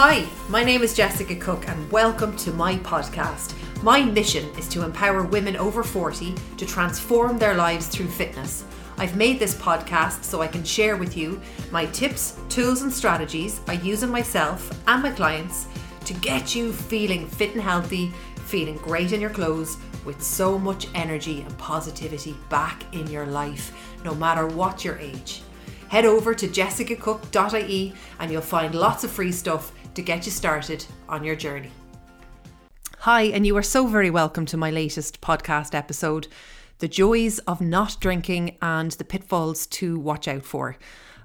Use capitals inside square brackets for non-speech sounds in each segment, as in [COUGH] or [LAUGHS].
Hi, my name is Jessica Cook, and welcome to my podcast. My mission is to empower women over 40 to transform their lives through fitness. I've made this podcast so I can share with you my tips, tools, and strategies I use on myself and my clients to get you feeling fit and healthy, feeling great in your clothes, with so much energy and positivity back in your life, no matter what your age. Head over to jessicacook.ie and you'll find lots of free stuff to get you started on your journey. Hi, and you are so very welcome to my latest podcast episode The Joys of Not Drinking and the Pitfalls to Watch Out For.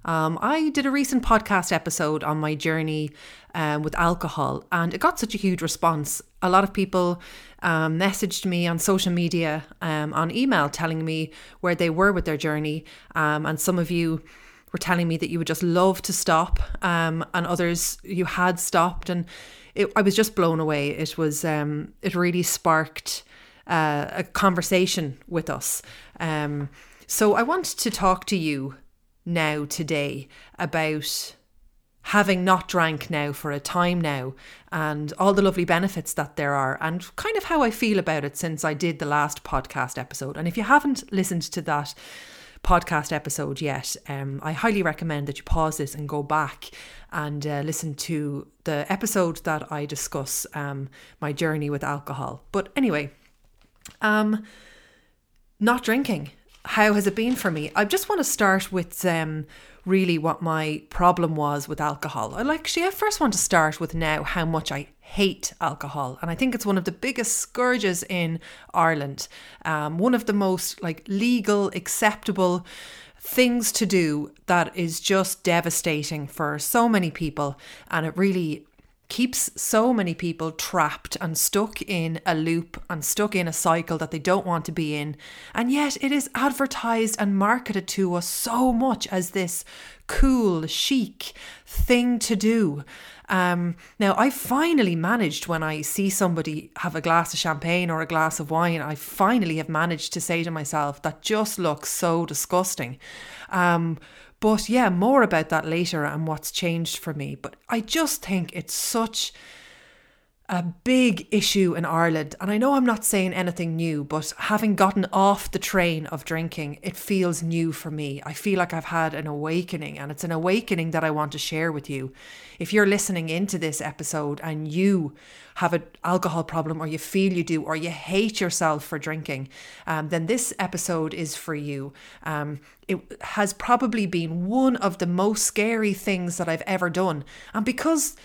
Um, I did a recent podcast episode on my journey um, with alcohol, and it got such a huge response. A lot of people um, messaged me on social media, um, on email, telling me where they were with their journey, um, and some of you were telling me that you would just love to stop, um, and others you had stopped, and it, I was just blown away. It was um, it really sparked uh, a conversation with us. Um, so I want to talk to you now today about having not drank now for a time now and all the lovely benefits that there are and kind of how I feel about it since I did the last podcast episode. And if you haven't listened to that podcast episode yet, um, I highly recommend that you pause this and go back and uh, listen to the episode that I discuss um, my journey with alcohol. But anyway, um, not drinking. How has it been for me? I just want to start with um, really what my problem was with alcohol. I actually I first want to start with now how much I hate alcohol, and I think it's one of the biggest scourges in Ireland. Um, one of the most like legal, acceptable things to do that is just devastating for so many people, and it really keeps so many people trapped and stuck in a loop and stuck in a cycle that they don't want to be in. And yet it is advertised and marketed to us so much as this cool, chic thing to do. Um, now, I finally managed when I see somebody have a glass of champagne or a glass of wine, I finally have managed to say to myself, that just looks so disgusting. Um, but yeah, more about that later and what's changed for me. But I just think it's such a big issue in Ireland. And I know I'm not saying anything new, but having gotten off the train of drinking, it feels new for me. I feel like I've had an awakening, and it's an awakening that I want to share with you. If you're listening into this episode and you have an alcohol problem, or you feel you do, or you hate yourself for drinking, um, then this episode is for you. Um, it has probably been one of the most scary things that I've ever done. And because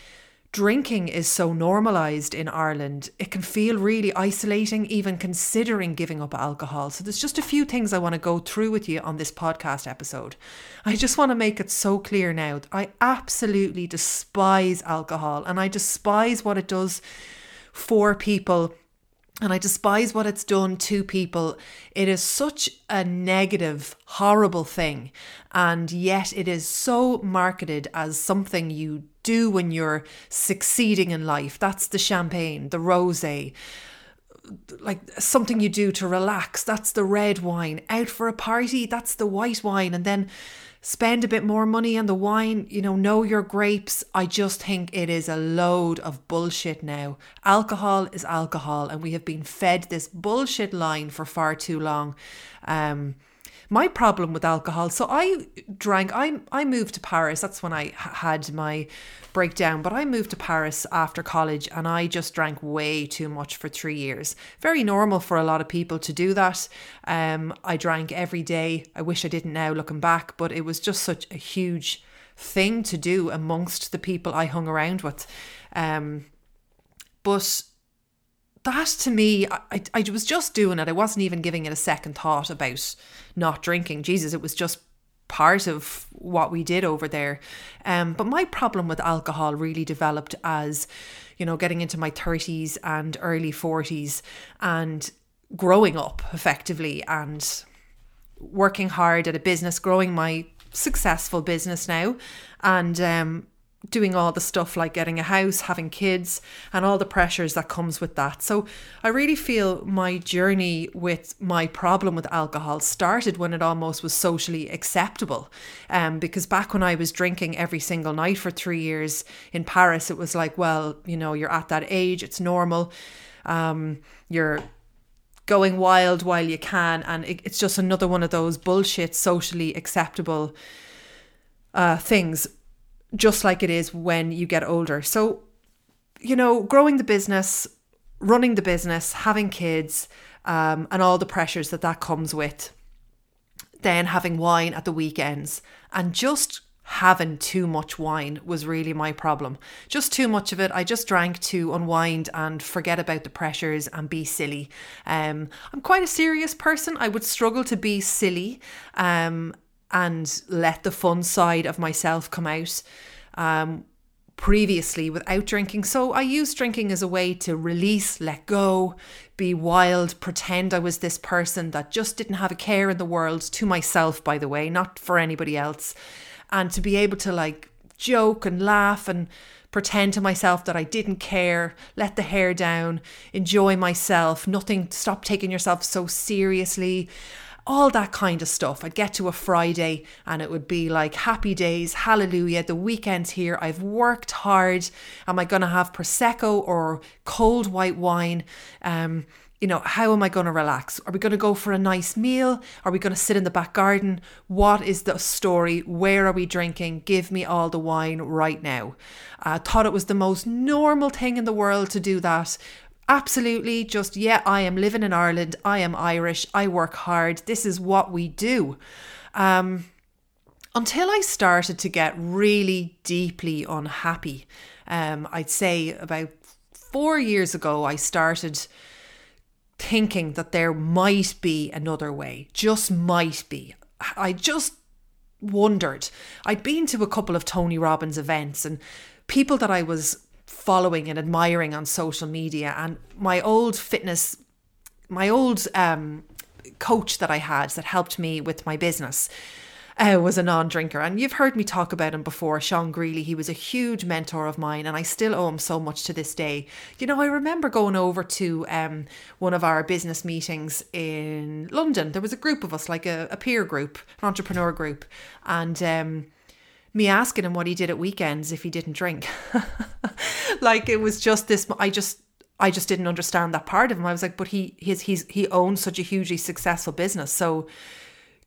drinking is so normalized in Ireland, it can feel really isolating, even considering giving up alcohol. So, there's just a few things I want to go through with you on this podcast episode. I just want to make it so clear now I absolutely despise alcohol and I despise what it does for people and I despise what it's done to people. It is such a negative, horrible thing. And yet it is so marketed as something you do when you're succeeding in life. That's the champagne, the rose, like something you do to relax. That's the red wine. Out for a party, that's the white wine. And then spend a bit more money on the wine, you know, know your grapes. I just think it is a load of bullshit now. Alcohol is alcohol, and we have been fed this bullshit line for far too long. Um, my problem with alcohol. So I drank. I I moved to Paris. That's when I had my breakdown. But I moved to Paris after college, and I just drank way too much for three years. Very normal for a lot of people to do that. Um, I drank every day. I wish I didn't now, looking back, but it was just such a huge thing to do amongst the people I hung around with. Um, but that to me, I, I was just doing it. I wasn't even giving it a second thought about not drinking. Jesus, it was just part of what we did over there. Um, but my problem with alcohol really developed as, you know, getting into my 30s and early 40s and growing up effectively and working hard at a business, growing my successful business now. And um, doing all the stuff like getting a house, having kids, and all the pressures that comes with that. So I really feel my journey with my problem with alcohol started when it almost was socially acceptable. Um, because back when I was drinking every single night for three years in Paris, it was like, well, you know, you're at that age, it's normal. Um, you're going wild while you can, and it, it's just another one of those bullshit socially acceptable uh, things just like it is when you get older. So, you know, growing the business, running the business, having kids, um, and all the pressures that that comes with, then having wine at the weekends, and just having too much wine was really my problem. Just too much of it. I just drank to unwind and forget about the pressures and be silly. Um, I'm quite a serious person. I would struggle to be silly. Um, and let the fun side of myself come out um, previously without drinking. So I used drinking as a way to release, let go, be wild, pretend I was this person that just didn't have a care in the world to myself, by the way, not for anybody else. And to be able to like joke and laugh and pretend to myself that I didn't care, let the hair down, enjoy myself, nothing, stop taking yourself so seriously all that kind of stuff. I'd get to a Friday and it would be like happy days, hallelujah, the weekend's here. I've worked hard. Am I going to have Prosecco or cold white wine? Um, you know, how am I going to relax? Are we going to go for a nice meal? Are we going to sit in the back garden? What is the story? Where are we drinking? Give me all the wine right now. I uh, thought it was the most normal thing in the world to do that absolutely just, yeah, I am living in Ireland. I am Irish. I work hard. This is what we do. Um, until I started to get really deeply unhappy. Um, I'd say about four years ago, I started thinking that there might be another way, just might be. I just wondered. I'd been to a couple of Tony Robbins events and people that I was following and admiring on social media. And my old fitness, my old um, coach that I had that helped me with my business. Uh, was a non drinker. And you've heard me talk about him before, Sean Greeley. He was a huge mentor of mine, and I still owe him so much to this day. You know, I remember going over to um, one of our business meetings in London. There was a group of us, like a, a peer group, an entrepreneur group. And um, me asking him what he did at weekends if he didn't drink. [LAUGHS] like it was just this I just I just didn't understand that part of him. I was like, but he he's he's he owns such a hugely successful business. So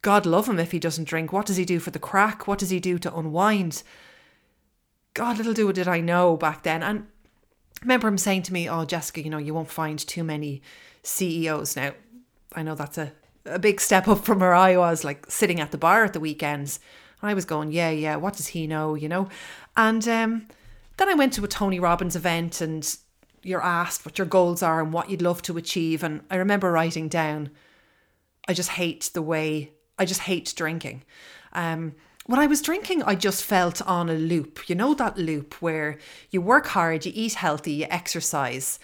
God love him if he doesn't drink. What does he do for the crack? What does he do to unwind? God little do did I know back then. And I remember him saying to me, Oh, Jessica, you know, you won't find too many CEOs now. I know that's a, a big step up from where I was, like sitting at the bar at the weekends I was going, yeah, yeah, what does he know, you know? And um, then I went to a Tony Robbins event and you're asked what your goals are and what you'd love to achieve. And I remember writing down, I just hate the way, I just hate drinking. Um, when I was drinking, I just felt on a loop. You know, that loop where you work hard, you eat healthy, you exercise.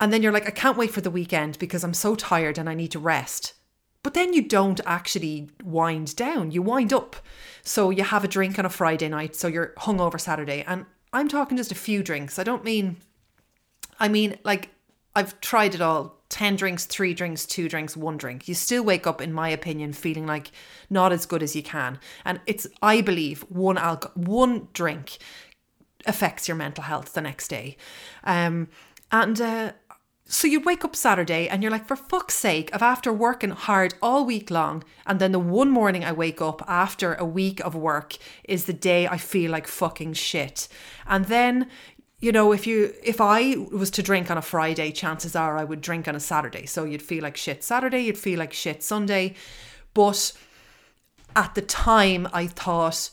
And then you're like, I can't wait for the weekend because I'm so tired and I need to rest. But then you don't actually wind down, you wind up. So you have a drink on a Friday night, so you're hungover Saturday. And I'm talking just a few drinks. I don't mean, I mean, like, I've tried it all 10 drinks, three drinks, two drinks, one drink. You still wake up, in my opinion, feeling like not as good as you can. And it's, I believe, one alcohol, one drink affects your mental health the next day. Um, and uh, so you wake up Saturday and you're like, for fuck's sake, of after working hard all week long, and then the one morning I wake up after a week of work is the day I feel like fucking shit. And then you know, if you if I was to drink on a Friday, chances are I would drink on a Saturday. So you'd feel like shit Saturday, you'd feel like shit Sunday. But at the time I thought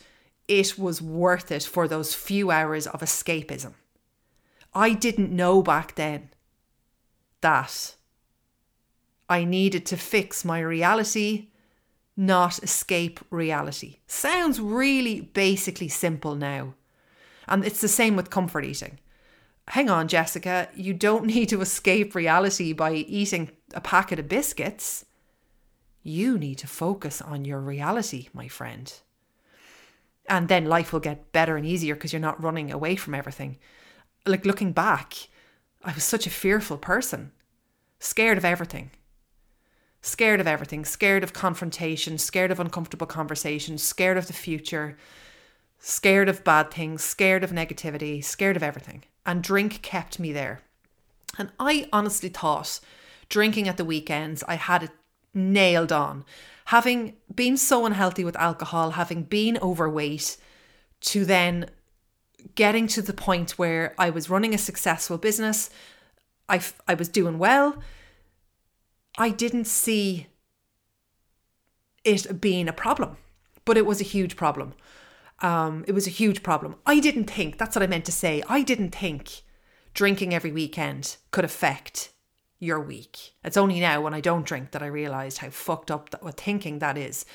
it was worth it for those few hours of escapism. I didn't know back then that I needed to fix my reality, not escape reality. Sounds really basically simple now. And it's the same with comfort eating. Hang on, Jessica, you don't [LAUGHS] need to escape reality by eating a packet of biscuits. You need to focus on your reality, my friend. And then life will get better and easier because you're not running away from everything. Like looking back, I was such a fearful person, scared of everything. Scared of everything, scared of confrontation, scared of uncomfortable conversations, scared of the future, scared of bad things, scared of negativity, scared of everything. And drink kept me there. And I honestly thought drinking at the weekends, I had it nailed on. Having been so unhealthy with alcohol, having been overweight, to then getting to the point where I was running a successful business, I, I was doing well. I didn't see it being a problem, but it was a huge problem. Um, it was a huge problem. I didn't think, that's what I meant to say. I didn't think drinking every weekend could affect your week. It's only now when I don't drink that I realized how fucked up that what thinking that is.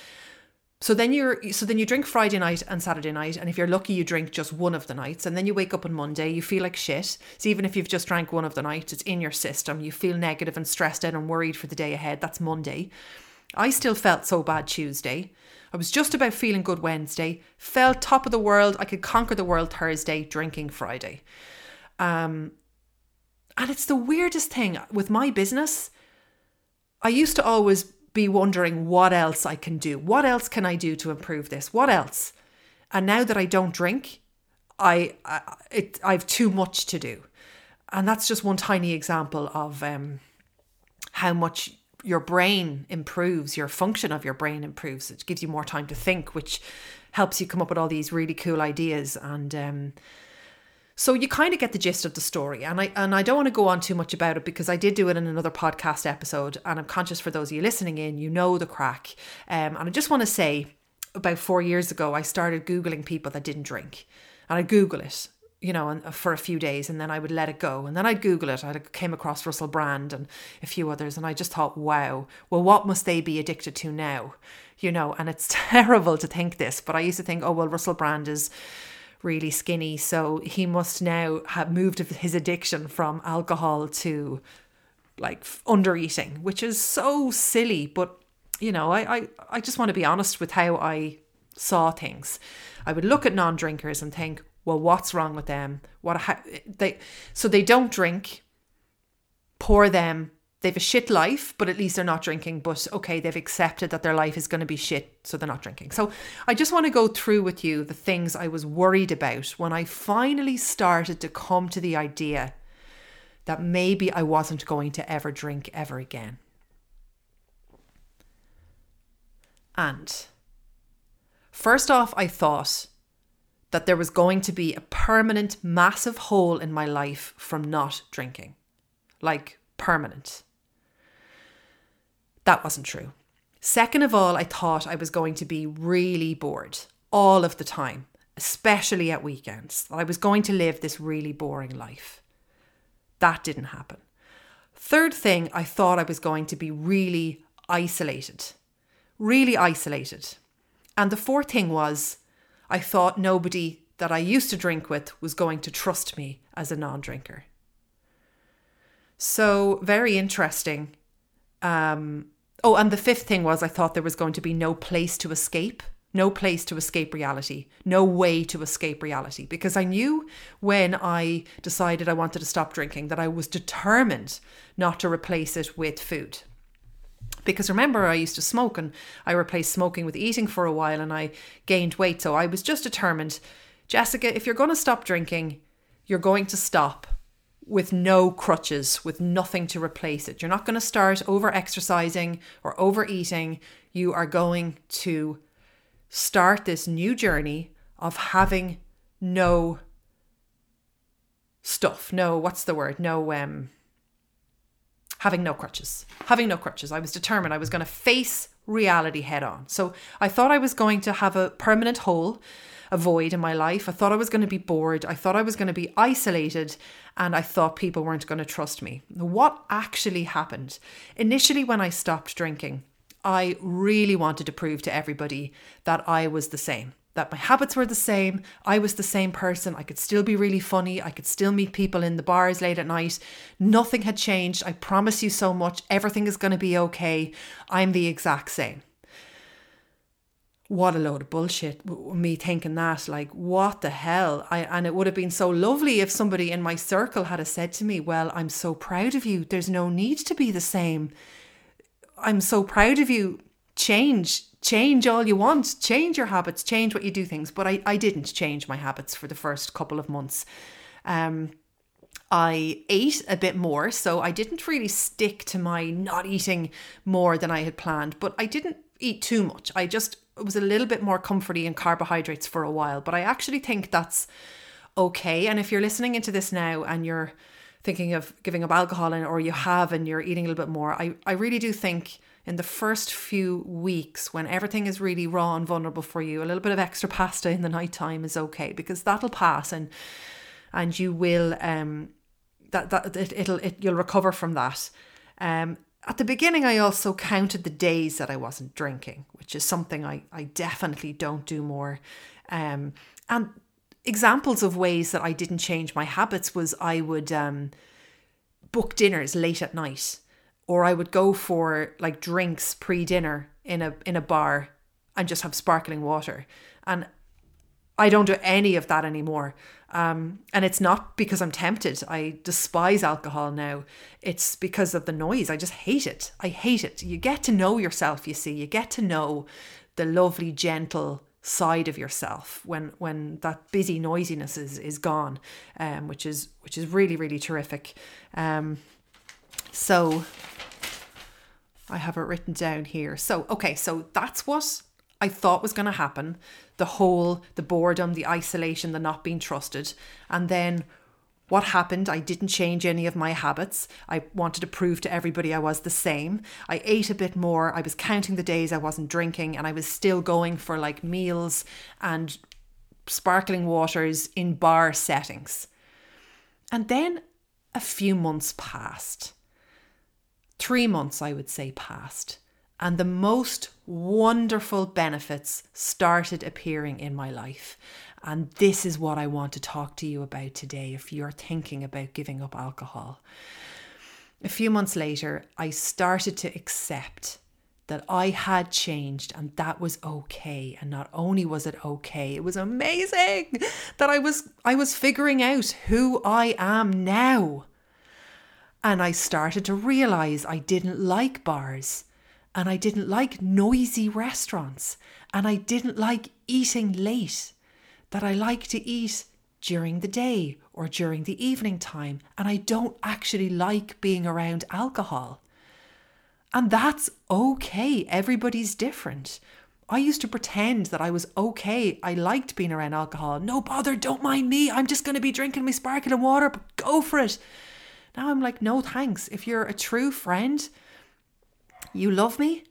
So then you're so then you drink Friday night and Saturday night, and if you're lucky, you drink just one of the nights, and then you wake up on Monday, you feel like shit. So even if you've just drank one of the nights, it's in your system. You feel negative and stressed out and worried for the day ahead. That's Monday. I still felt so bad Tuesday. I was just about feeling good Wednesday. Felt top of the world. I could conquer the world Thursday. Drinking Friday. Um, and it's the weirdest thing with my business. I used to always be wondering what else I can do. What else can I do to improve this? What else? And now that I don't drink, I, I it I've too much to do. And that's just one tiny example of um, how much your brain improves, your function of your brain improves. It gives you more time to think, which helps you come up with all these really cool ideas. And um, so you kind of get the gist of the story, and I and I don't want to go on too much about it because I did do it in another podcast episode, and I'm conscious for those of you listening in, you know the crack. Um, and I just want to say, about four years ago, I started googling people that didn't drink, and I Google it, you know, and for a few days, and then I would let it go, and then I'd Google it. I came across Russell Brand and a few others, and I just thought, wow, well, what must they be addicted to now? You know, and it's [LAUGHS] terrible to think this, but I used to think, oh well, Russell Brand is really skinny. So he must now have moved his addiction from alcohol to like under eating, which is so silly. But, you know, I, I, I just want to be honest with how I saw things. I would look at non drinkers and think, well, what's wrong with them? What how, they so they don't drink. Poor them they've a shit life, but at least they're not drinking. But okay, they've accepted that their life is going to be shit, so they're not drinking. So I just want to go through with you the things I was worried about when I finally started to come to the idea that maybe I wasn't going to ever drink ever again. And first off, I thought that there was going to be a permanent, massive hole in my life from not drinking. Like, permanent. That wasn't true. Second of all, I thought I was going to be really bored all of the time, especially at weekends. That I was going to live this really boring life. That didn't happen. Third thing, I thought I was going to be really isolated. Really isolated. And the fourth thing was, I thought nobody that I used to drink with was going to trust me as a non drinker. So, very interesting um, oh, and the fifth thing was I thought there was going to be no place to escape, no place to escape reality, no way to escape reality. Because I knew when I decided I wanted to stop drinking that I was determined not to replace it with food. Because remember, I used to smoke and I replaced smoking with eating for a while and I gained weight. So I was just determined, Jessica, if you're going to stop drinking, you're going to stop with no crutches, with nothing to replace it. You're not going to start over exercising or overeating. You are going to start this new journey of having no stuff. No, what's the word? No, um, having no crutches. Having no crutches. I was determined I was going to face reality head on. So I thought I was going to have a permanent hole a void in my life. I thought I was going to be bored. I thought I was going to be isolated and I thought people weren't going to trust me. What actually happened? Initially, when I stopped drinking, I really wanted to prove to everybody that I was the same, that my habits were the same. I was the same person. I could still be really funny. I could still meet people in the bars late at night. Nothing had changed. I promise you so much. Everything is going to be okay. I'm the exact same. What a load of bullshit me thinking that like what the hell? I and it would have been so lovely if somebody in my circle had said to me well I'm so proud of you. There's no need to be the same. I'm so proud of you. Change change all you want. Change your habits. Change what you do things. But I, I didn't change my habits for the first couple of months. Um I ate a bit more so I didn't really stick to my not eating more than I had planned but I didn't eat too much. I just was a little bit more comforty in carbohydrates for a while, but I actually think that's okay. And if you're listening into this now and you're thinking of giving up alcohol and, or you have and you're eating a little bit more, I, I really do think in the first few weeks when everything is really raw and vulnerable for you, a little bit of extra pasta in the night time is okay because that'll pass and and you will um that that it, it'll it, you'll recover from that. Um at the beginning, I also counted the days that I wasn't drinking, which is something I, I definitely don't do more. Um, and examples of ways that I didn't change my habits was I would um, book dinners late at night, or I would go for like drinks pre dinner in a in a bar and just have sparkling water. And I don't do any of that anymore. Um, and it's not because I'm tempted. I despise alcohol now. It's because of the noise. I just hate it. I hate it. You get to know yourself, you see. You get to know the lovely, gentle side of yourself when when that busy noisiness is is gone um which is which is really really terrific um so I have it written down here so okay so that's what I thought was going to happen the whole, the boredom, the isolation, the not being trusted. And then what happened? I didn't change any of my habits. I wanted to prove to everybody I was the same. I ate a bit more. I was counting the days I wasn't drinking, and I was still going for like meals and sparkling waters in bar settings. And then a few months passed. Three months, I would say, passed and the most wonderful benefits started appearing in my life. And this is what I want to talk to you about today if you're thinking about giving up alcohol. A few months later, I started to accept that I had changed and that was okay and not only was it okay it was amazing that I was I was figuring out who I am now and I started to realize I didn't like bars and I didn't like noisy restaurants, and I didn't like eating late, that I like to eat during the day or during the evening time, and I don't actually like being around alcohol. And that's okay, everybody's different. I used to pretend that I was okay. I liked being around alcohol. No bother, don't mind me. I'm just going to be drinking my sparkling water, but go for it. Now I'm like, no thanks. If you're a true friend, you love me?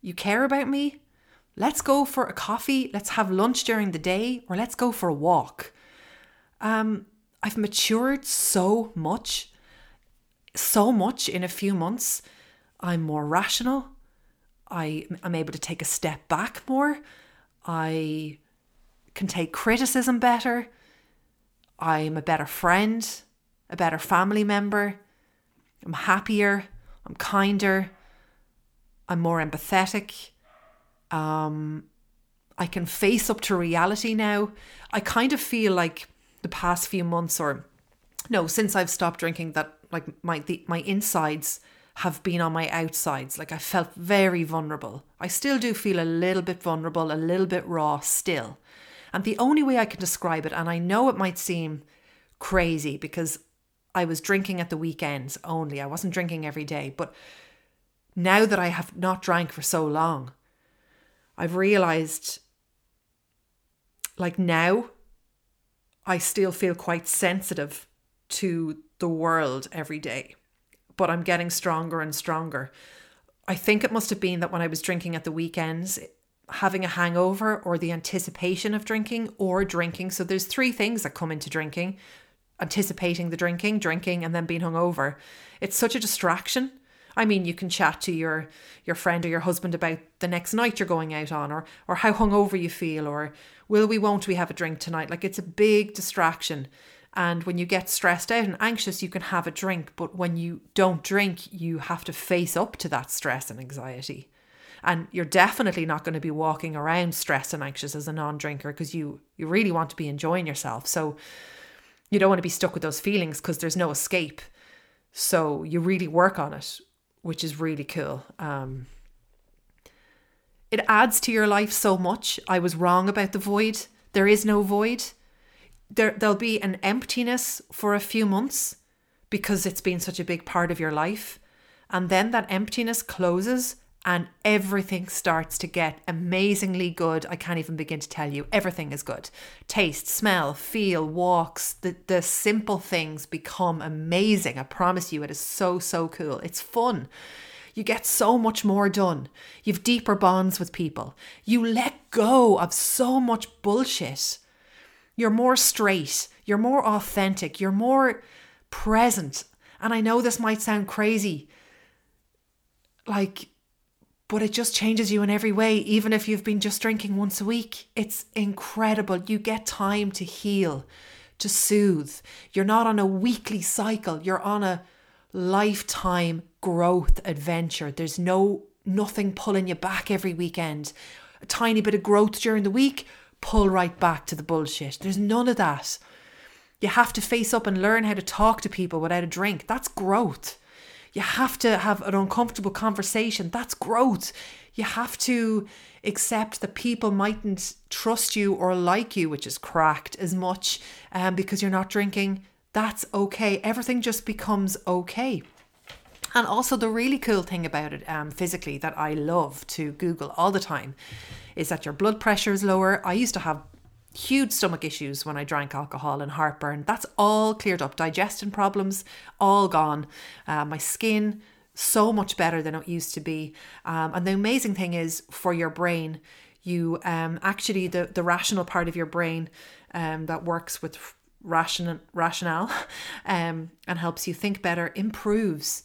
You care about me? Let's go for a coffee, let's have lunch during the day, or let's go for a walk. Um, I've matured so much, so much in a few months. I'm more rational. I am able to take a step back more. I can take criticism better. I'm a better friend, a better family member. I'm happier. I'm kinder. I'm more empathetic. Um, I can face up to reality now. I kind of feel like the past few months, or no, since I've stopped drinking, that like my the, my insides have been on my outsides. Like I felt very vulnerable. I still do feel a little bit vulnerable, a little bit raw still. And the only way I can describe it, and I know it might seem crazy because I was drinking at the weekends only. I wasn't drinking every day, but now that I have not drank for so long, I've realized like now I still feel quite sensitive to the world every day, but I'm getting stronger and stronger. I think it must have been that when I was drinking at the weekends, having a hangover or the anticipation of drinking or drinking. So there's three things that come into drinking anticipating the drinking, drinking, and then being hungover. It's such a distraction I mean, you can chat to your your friend or your husband about the next night you're going out on, or or how hungover you feel, or will we, won't we have a drink tonight? Like it's a big distraction. And when you get stressed out and anxious, you can have a drink, but when you don't drink, you have to face up to that stress and anxiety. And you're definitely not going to be walking around stressed and anxious as a non-drinker because you you really want to be enjoying yourself. So you don't want to be stuck with those feelings because there's no escape. So you really work on it, which is really cool. Um, it adds to your life so much. I was wrong about the void. There is no void. There there'll be an emptiness for a few months because it's been such a big part of your life. And then that emptiness closes and everything starts to get amazingly good. I can't even begin to tell you. Everything is good. Taste, smell, feel, walks, the, the simple things become amazing. I promise you, it is so, so cool. It's fun. You get so much more done. You've deeper bonds with people. You let go of so much bullshit. You're more straight. You're more authentic. You're more present. And I know this might sound crazy. Like, but it just changes you in every way, even if you've been just drinking once a week. It's incredible. You get time to heal, to soothe. You're not on a weekly cycle, you're on a lifetime growth adventure. There's no nothing pulling you back every weekend. A tiny bit of growth during the week, pull right back to the bullshit. There's none of that. You have to face up and learn how to talk to people without a drink. That's growth. You have to have an uncomfortable conversation. That's growth. You have to accept that people mightn't trust you or like you, which is cracked as much um, because you're not drinking that's okay. Everything just becomes okay. And also, the really cool thing about it um, physically that I love to Google all the time is that your blood pressure is lower. I used to have huge stomach issues when I drank alcohol and heartburn. That's all cleared up. Digestion problems, all gone. Uh, my skin, so much better than it used to be. Um, and the amazing thing is for your brain, you um, actually, the, the rational part of your brain um, that works with ration, rationale [LAUGHS] um, and helps you think better improves.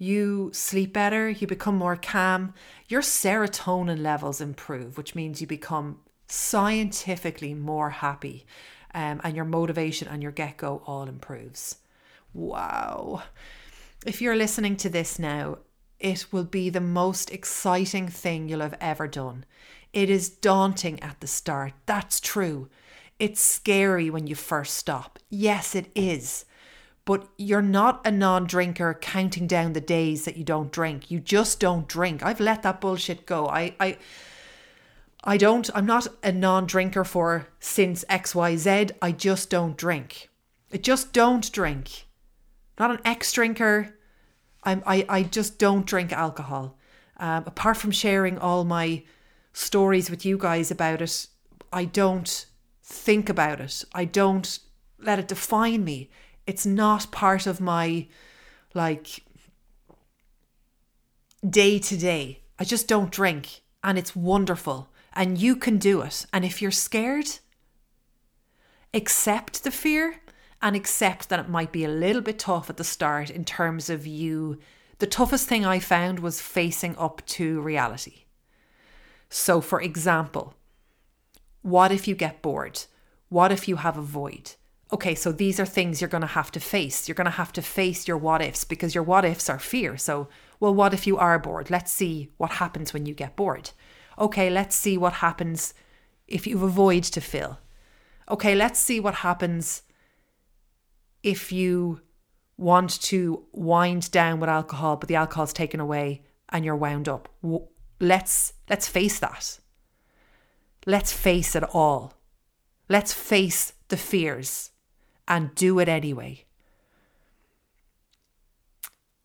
You sleep better, you become more calm, your serotonin levels improve, which means you become scientifically more happy, um, and your motivation and your get go all improves. Wow. If you're listening to this now, it will be the most exciting thing you'll have ever done. It is daunting at the start, that's true. It's scary when you first stop. Yes, it is. But you're not a non drinker counting down the days that you don't drink. You just don't drink. I've let that bullshit go. I, I, I don't, I'm not a non drinker for since XYZ. I just don't drink. I just don't drink. Not an ex drinker. I'm, I, I just don't drink alcohol. Um, apart from sharing all my stories with you guys about it, I don't think about it. I don't let it define me. It's not part of my like day to day. I just don't drink and it's wonderful and you can do it. And if you're scared, accept the fear and accept that it might be a little bit tough at the start in terms of you. The toughest thing I found was facing up to reality. So, for example, what if you get bored? What if you have a void? Okay, so these are things you're going to have to face. You're going to have to face your what ifs because your what ifs are fear. So, well, what if you are bored? Let's see what happens when you get bored. Okay, let's see what happens if you have a void to fill. Okay, let's see what happens if you want to wind down with alcohol, but the alcohol's taken away and you're wound up. Let's let's face that. Let's face it all. Let's face the fears and do it anyway.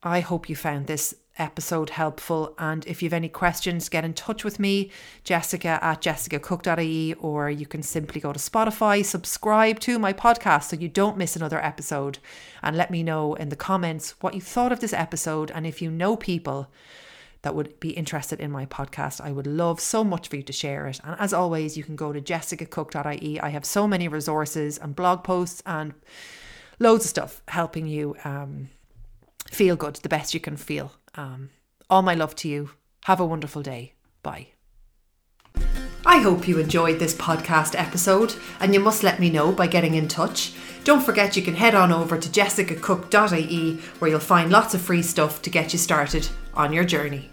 I hope you found this episode helpful. And if you have any questions, get in touch with me, Jessica at jessicacook.ie, or you can simply go to Spotify, subscribe to my podcast so you don't miss another episode, and let me know in the comments what you thought of this episode and if you know people that would be interested in my podcast. I would love so much for you to share it. And as always, you can go to jessicacook.ie. I have so many resources and blog posts and loads of stuff helping you um, feel good, the best you can feel. Um, all my love to you. Have a wonderful day. Bye. I hope you enjoyed this podcast episode and you must let me know by getting in touch. Don't forget you can head on over to jessicacook.ie where you'll find lots of free stuff to get you started on your journey.